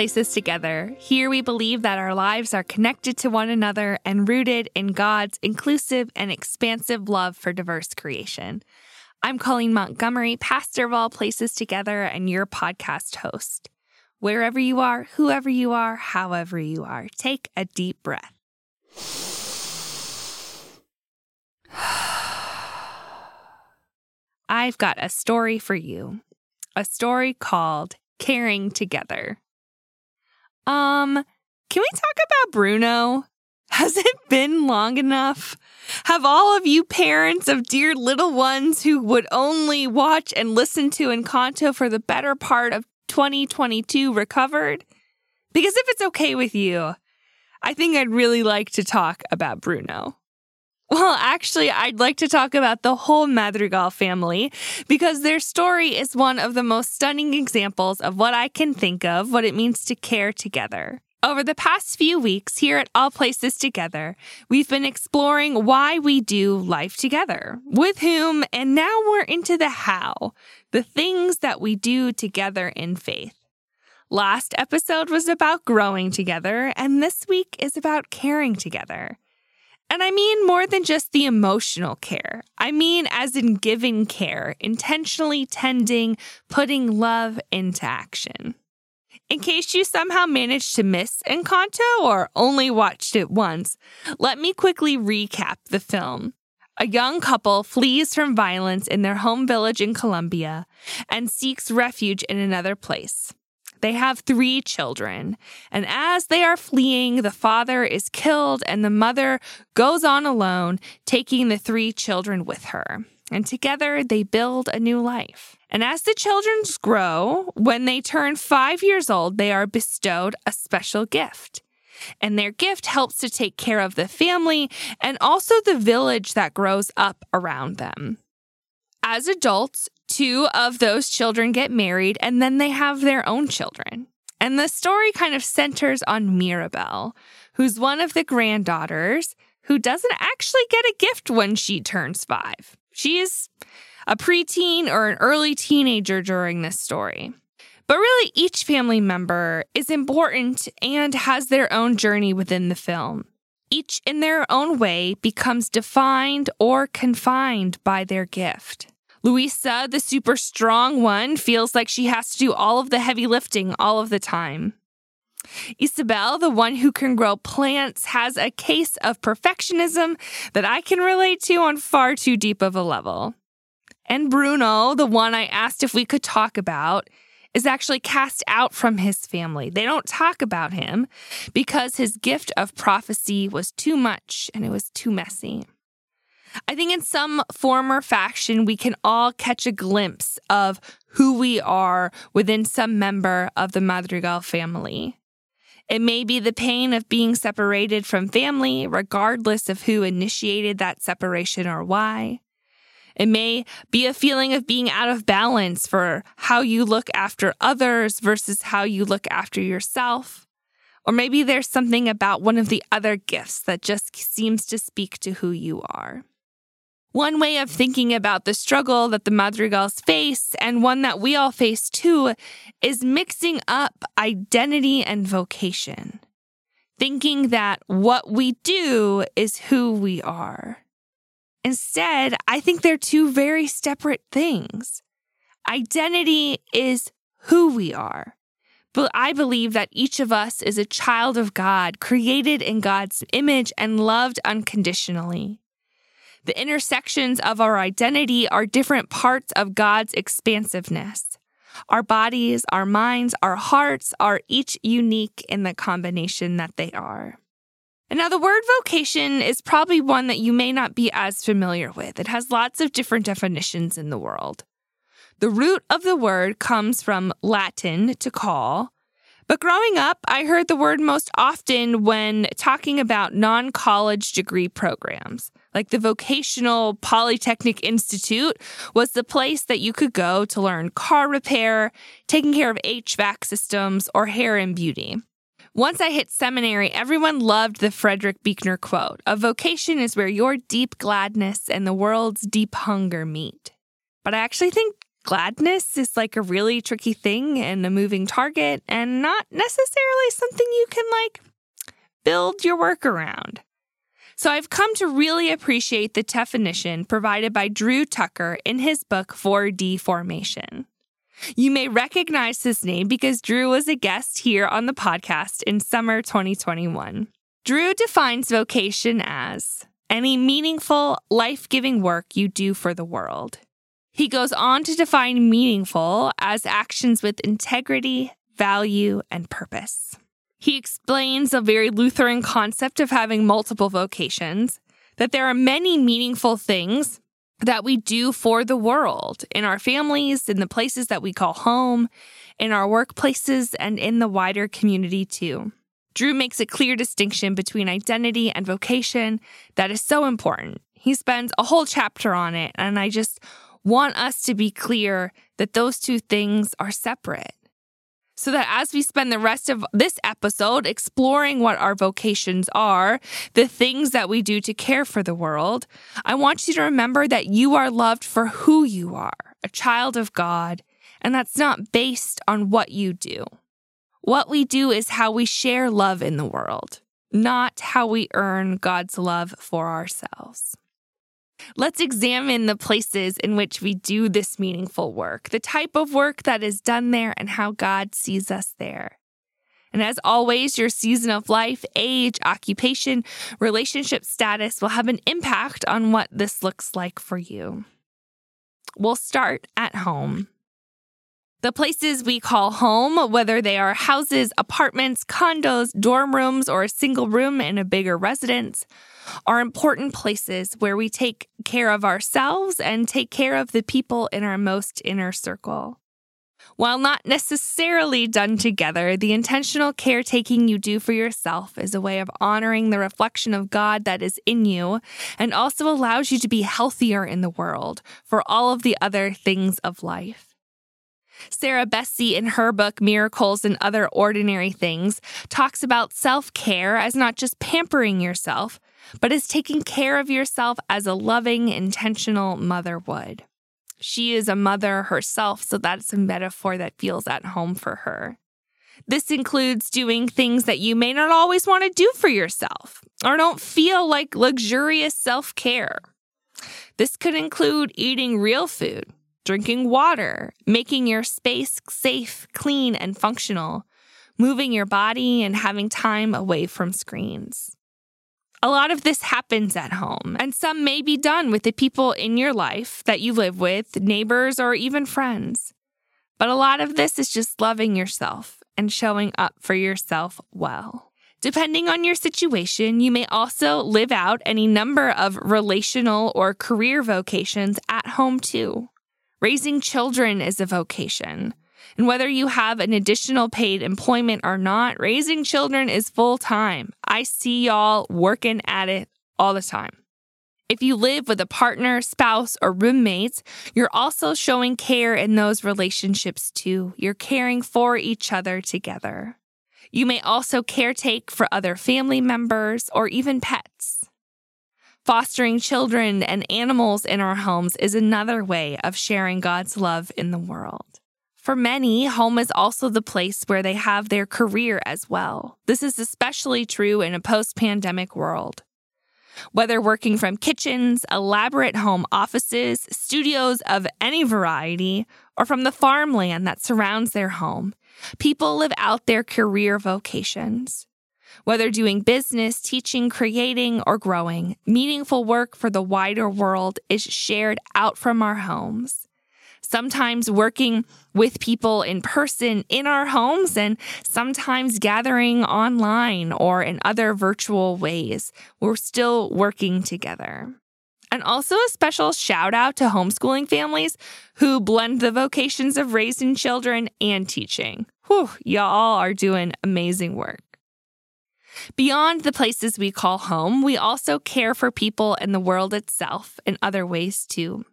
Places Together. Here we believe that our lives are connected to one another and rooted in God's inclusive and expansive love for diverse creation. I'm Colleen Montgomery, pastor of All Places Together, and your podcast host. Wherever you are, whoever you are, however you are, take a deep breath. I've got a story for you. A story called Caring Together. Um, can we talk about Bruno? Has it been long enough? Have all of you parents of dear little ones who would only watch and listen to Encanto for the better part of 2022 recovered? Because if it's okay with you, I think I'd really like to talk about Bruno. Well, actually, I'd like to talk about the whole Madrigal family because their story is one of the most stunning examples of what I can think of what it means to care together. Over the past few weeks here at All Places Together, we've been exploring why we do life together, with whom, and now we're into the how, the things that we do together in faith. Last episode was about growing together, and this week is about caring together. And I mean more than just the emotional care. I mean, as in giving care, intentionally tending, putting love into action. In case you somehow managed to miss Encanto or only watched it once, let me quickly recap the film. A young couple flees from violence in their home village in Colombia and seeks refuge in another place. They have three children, and as they are fleeing, the father is killed and the mother goes on alone, taking the three children with her. And together they build a new life. And as the children grow, when they turn five years old, they are bestowed a special gift. And their gift helps to take care of the family and also the village that grows up around them. As adults, two of those children get married and then they have their own children. And the story kind of centers on Mirabel, who's one of the granddaughters who doesn't actually get a gift when she turns five. She is a preteen or an early teenager during this story. But really, each family member is important and has their own journey within the film. Each, in their own way, becomes defined or confined by their gift. Luisa, the super strong one, feels like she has to do all of the heavy lifting all of the time. Isabel, the one who can grow plants, has a case of perfectionism that I can relate to on far too deep of a level. And Bruno, the one I asked if we could talk about, is actually cast out from his family. They don't talk about him because his gift of prophecy was too much and it was too messy. I think in some form or fashion, we can all catch a glimpse of who we are within some member of the Madrigal family. It may be the pain of being separated from family, regardless of who initiated that separation or why. It may be a feeling of being out of balance for how you look after others versus how you look after yourself. Or maybe there's something about one of the other gifts that just seems to speak to who you are. One way of thinking about the struggle that the Madrigals face, and one that we all face too, is mixing up identity and vocation. Thinking that what we do is who we are. Instead, I think they're two very separate things. Identity is who we are. But I believe that each of us is a child of God, created in God's image and loved unconditionally. The intersections of our identity are different parts of God's expansiveness. Our bodies, our minds, our hearts are each unique in the combination that they are. And now, the word vocation is probably one that you may not be as familiar with. It has lots of different definitions in the world. The root of the word comes from Latin to call, but growing up, I heard the word most often when talking about non college degree programs. Like the Vocational Polytechnic Institute was the place that you could go to learn car repair, taking care of HVAC systems, or hair and beauty. Once I hit seminary, everyone loved the Frederick Buechner quote A vocation is where your deep gladness and the world's deep hunger meet. But I actually think Gladness is like a really tricky thing and a moving target, and not necessarily something you can like build your work around. So I've come to really appreciate the definition provided by Drew Tucker in his book 4D Formation. You may recognize his name because Drew was a guest here on the podcast in summer 2021. Drew defines vocation as any meaningful, life giving work you do for the world. He goes on to define meaningful as actions with integrity, value, and purpose. He explains a very Lutheran concept of having multiple vocations, that there are many meaningful things that we do for the world in our families, in the places that we call home, in our workplaces, and in the wider community too. Drew makes a clear distinction between identity and vocation that is so important. He spends a whole chapter on it, and I just want us to be clear that those two things are separate. So that as we spend the rest of this episode exploring what our vocations are, the things that we do to care for the world, I want you to remember that you are loved for who you are, a child of God, and that's not based on what you do. What we do is how we share love in the world, not how we earn God's love for ourselves. Let's examine the places in which we do this meaningful work, the type of work that is done there, and how God sees us there. And as always, your season of life, age, occupation, relationship status will have an impact on what this looks like for you. We'll start at home. The places we call home, whether they are houses, apartments, condos, dorm rooms, or a single room in a bigger residence, are important places where we take care of ourselves and take care of the people in our most inner circle. While not necessarily done together, the intentional caretaking you do for yourself is a way of honoring the reflection of God that is in you and also allows you to be healthier in the world for all of the other things of life. Sarah Bessey, in her book Miracles and Other Ordinary Things, talks about self care as not just pampering yourself, but as taking care of yourself as a loving, intentional mother would. She is a mother herself, so that's a metaphor that feels at home for her. This includes doing things that you may not always want to do for yourself or don't feel like luxurious self care. This could include eating real food, drinking water, making your space safe, clean, and functional, moving your body, and having time away from screens. A lot of this happens at home, and some may be done with the people in your life that you live with, neighbors, or even friends. But a lot of this is just loving yourself and showing up for yourself well. Depending on your situation, you may also live out any number of relational or career vocations at home too. Raising children is a vocation. And whether you have an additional paid employment or not, raising children is full time. I see y'all working at it all the time. If you live with a partner, spouse, or roommates, you're also showing care in those relationships too. You're caring for each other together. You may also caretake for other family members or even pets. Fostering children and animals in our homes is another way of sharing God's love in the world. For many, home is also the place where they have their career as well. This is especially true in a post pandemic world. Whether working from kitchens, elaborate home offices, studios of any variety, or from the farmland that surrounds their home, people live out their career vocations. Whether doing business, teaching, creating, or growing, meaningful work for the wider world is shared out from our homes. Sometimes working with people in person in our homes, and sometimes gathering online or in other virtual ways. We're still working together. And also a special shout out to homeschooling families who blend the vocations of raising children and teaching. Whew, y'all are doing amazing work. Beyond the places we call home, we also care for people and the world itself in other ways too.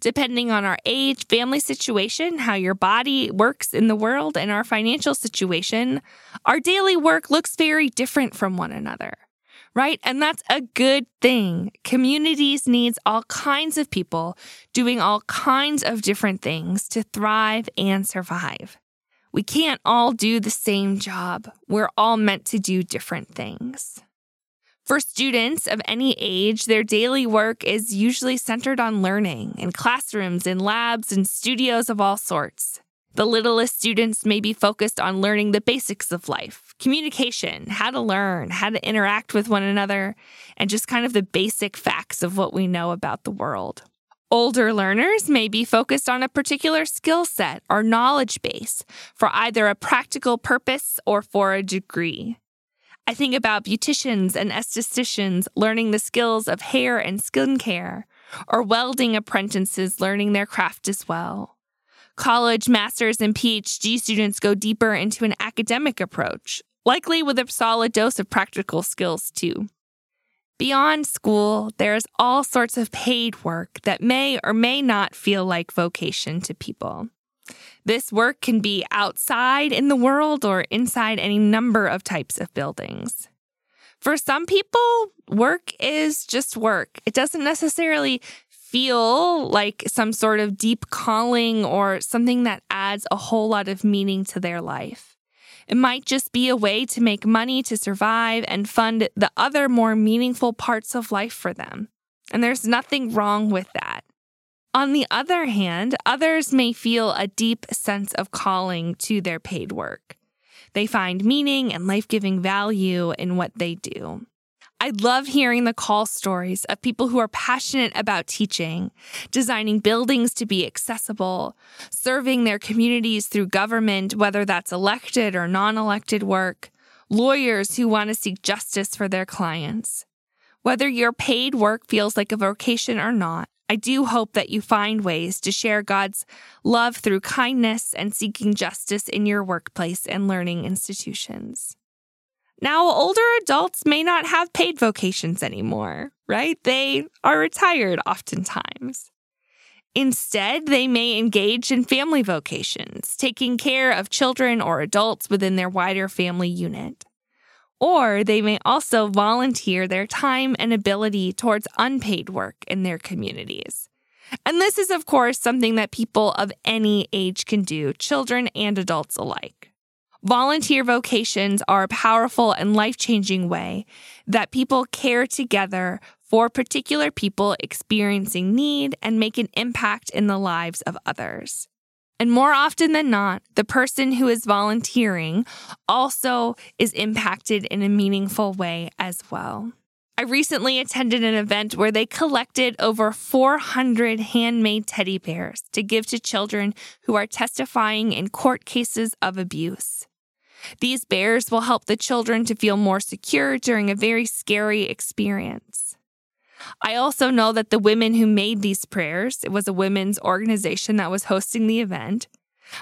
Depending on our age, family situation, how your body works in the world, and our financial situation, our daily work looks very different from one another. right? And that's a good thing. Communities needs all kinds of people doing all kinds of different things to thrive and survive. We can't all do the same job. We're all meant to do different things. For students of any age, their daily work is usually centered on learning in classrooms, in labs, and studios of all sorts. The littlest students may be focused on learning the basics of life communication, how to learn, how to interact with one another, and just kind of the basic facts of what we know about the world. Older learners may be focused on a particular skill set or knowledge base for either a practical purpose or for a degree. I think about beauticians and estheticians learning the skills of hair and skincare, or welding apprentices learning their craft as well. College, master's, and PhD students go deeper into an academic approach, likely with a solid dose of practical skills too. Beyond school, there's all sorts of paid work that may or may not feel like vocation to people. This work can be outside in the world or inside any number of types of buildings. For some people, work is just work. It doesn't necessarily feel like some sort of deep calling or something that adds a whole lot of meaning to their life. It might just be a way to make money to survive and fund the other more meaningful parts of life for them. And there's nothing wrong with that. On the other hand, others may feel a deep sense of calling to their paid work. They find meaning and life giving value in what they do. I love hearing the call stories of people who are passionate about teaching, designing buildings to be accessible, serving their communities through government, whether that's elected or non elected work, lawyers who want to seek justice for their clients. Whether your paid work feels like a vocation or not, I do hope that you find ways to share God's love through kindness and seeking justice in your workplace and learning institutions. Now, older adults may not have paid vocations anymore, right? They are retired oftentimes. Instead, they may engage in family vocations, taking care of children or adults within their wider family unit. Or they may also volunteer their time and ability towards unpaid work in their communities. And this is, of course, something that people of any age can do, children and adults alike. Volunteer vocations are a powerful and life changing way that people care together for particular people experiencing need and make an impact in the lives of others. And more often than not, the person who is volunteering also is impacted in a meaningful way as well. I recently attended an event where they collected over 400 handmade teddy bears to give to children who are testifying in court cases of abuse. These bears will help the children to feel more secure during a very scary experience. I also know that the women who made these prayers, it was a women's organization that was hosting the event.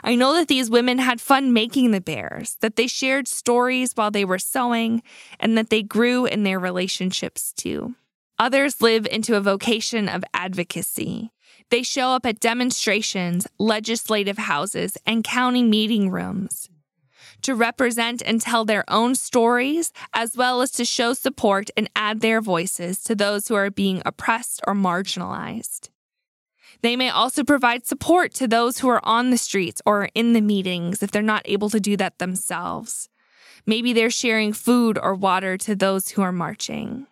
I know that these women had fun making the bears, that they shared stories while they were sewing, and that they grew in their relationships too. Others live into a vocation of advocacy. They show up at demonstrations, legislative houses, and county meeting rooms to represent and tell their own stories, as well as to show support and add their voices to those who are being oppressed or marginalized. They may also provide support to those who are on the streets or in the meetings if they're not able to do that themselves. Maybe they're sharing food or water to those who are marching.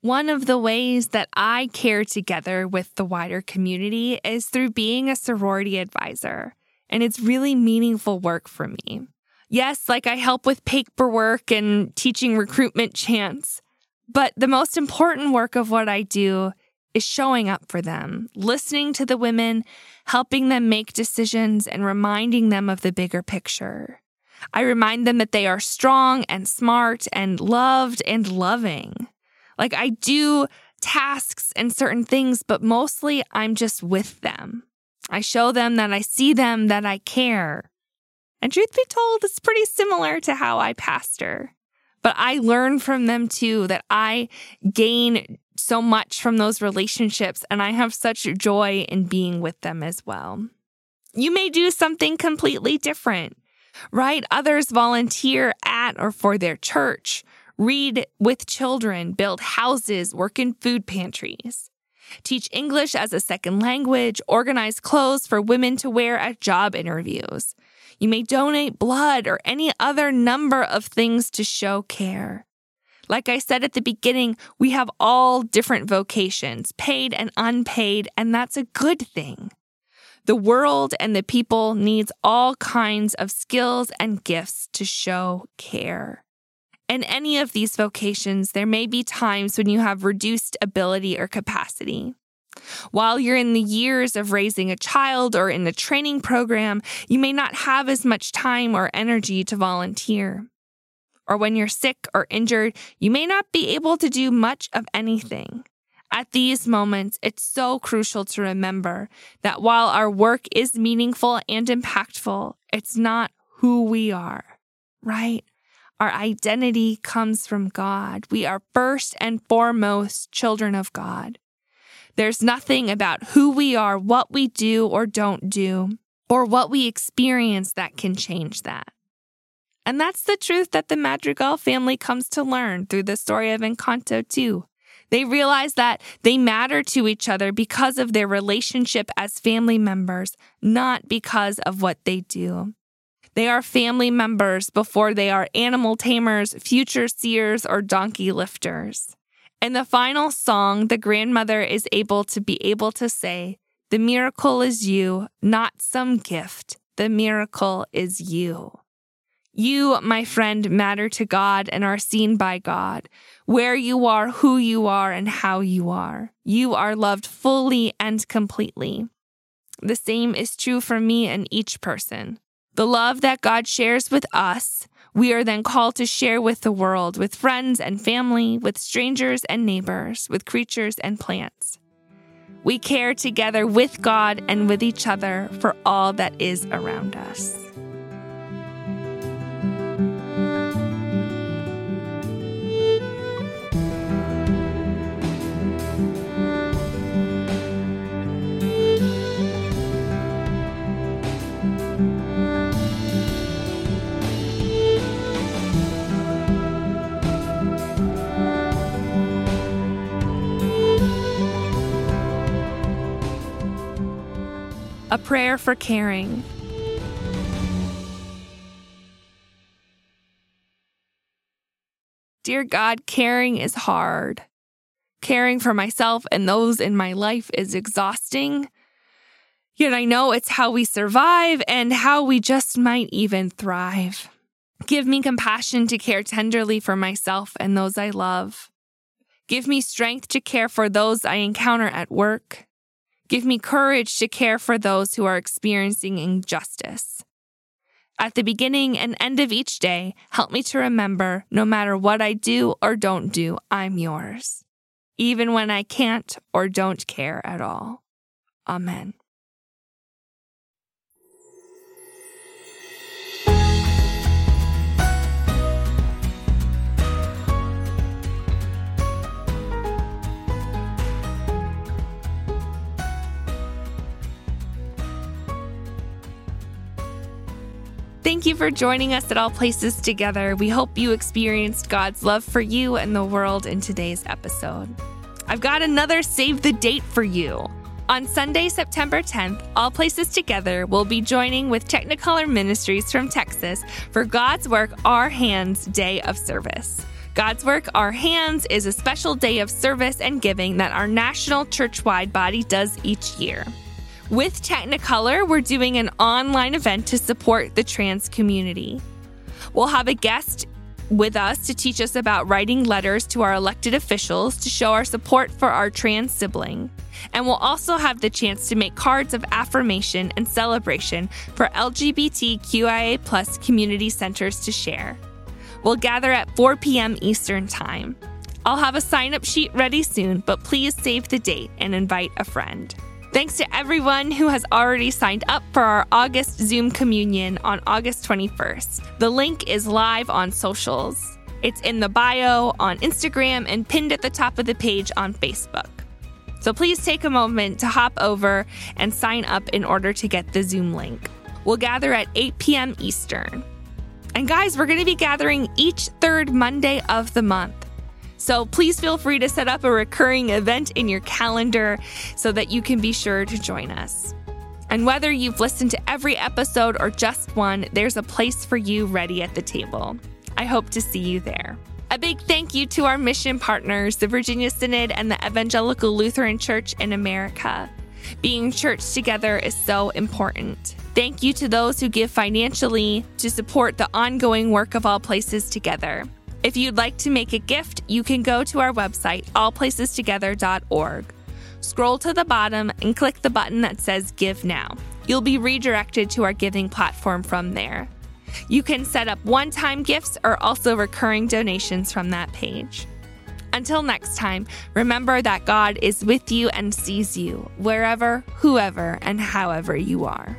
One of the ways that I care together with the wider community is through being a sorority advisor, and it's really meaningful work for me. Yes, like I help with paperwork and teaching recruitment chants. But the most important work of what I do is showing up for them, listening to the women, helping them make decisions, and reminding them of the bigger picture. I remind them that they are strong and smart and loved and loving. Like I do tasks and certain things, but mostly I'm just with them. I show them that I see them, that I care. And truth be told, it's pretty similar to how I pastor. But I learn from them too, that I gain so much from those relationships, and I have such joy in being with them as well. You may do something completely different, right? Others volunteer at or for their church, read with children, build houses, work in food pantries, teach English as a second language, organize clothes for women to wear at job interviews. You may donate blood or any other number of things to show care. Like I said at the beginning, we have all different vocations, paid and unpaid, and that's a good thing. The world and the people needs all kinds of skills and gifts to show care. In any of these vocations, there may be times when you have reduced ability or capacity. While you're in the years of raising a child or in a training program, you may not have as much time or energy to volunteer. Or when you're sick or injured, you may not be able to do much of anything. At these moments, it's so crucial to remember that while our work is meaningful and impactful, it's not who we are, right? Our identity comes from God. We are first and foremost children of God. There's nothing about who we are, what we do or don't do, or what we experience that can change that. And that's the truth that the Madrigal family comes to learn through the story of Encanto, too. They realize that they matter to each other because of their relationship as family members, not because of what they do. They are family members before they are animal tamers, future seers, or donkey lifters. In the final song, the grandmother is able to be able to say, The miracle is you, not some gift. The miracle is you. You, my friend, matter to God and are seen by God. Where you are, who you are, and how you are. You are loved fully and completely. The same is true for me and each person. The love that God shares with us, we are then called to share with the world, with friends and family, with strangers and neighbors, with creatures and plants. We care together with God and with each other for all that is around us. A prayer for caring. Dear God, caring is hard. Caring for myself and those in my life is exhausting. Yet I know it's how we survive and how we just might even thrive. Give me compassion to care tenderly for myself and those I love. Give me strength to care for those I encounter at work. Give me courage to care for those who are experiencing injustice. At the beginning and end of each day, help me to remember no matter what I do or don't do, I'm yours, even when I can't or don't care at all. Amen. Thank you for joining us at All Places Together. We hope you experienced God's love for you and the world in today's episode. I've got another save the date for you. On Sunday, September 10th, All Places Together will be joining with Technicolor Ministries from Texas for God's Work Our Hands Day of Service. God's Work Our Hands is a special day of service and giving that our national church-wide body does each year. With Technicolor, we're doing an online event to support the trans community. We'll have a guest with us to teach us about writing letters to our elected officials to show our support for our trans sibling. And we'll also have the chance to make cards of affirmation and celebration for LGBTQIA plus community centers to share. We'll gather at 4 p.m. Eastern Time. I'll have a sign up sheet ready soon, but please save the date and invite a friend. Thanks to everyone who has already signed up for our August Zoom communion on August 21st. The link is live on socials. It's in the bio on Instagram and pinned at the top of the page on Facebook. So please take a moment to hop over and sign up in order to get the Zoom link. We'll gather at 8 p.m. Eastern. And guys, we're going to be gathering each third Monday of the month. So please feel free to set up a recurring event in your calendar so that you can be sure to join us. And whether you've listened to every episode or just one, there's a place for you ready at the table. I hope to see you there. A big thank you to our mission partners, the Virginia Synod and the Evangelical Lutheran Church in America. Being church together is so important. Thank you to those who give financially to support the ongoing work of All Places Together. If you'd like to make a gift, you can go to our website, allplacestogether.org. Scroll to the bottom and click the button that says Give Now. You'll be redirected to our giving platform from there. You can set up one time gifts or also recurring donations from that page. Until next time, remember that God is with you and sees you wherever, whoever, and however you are.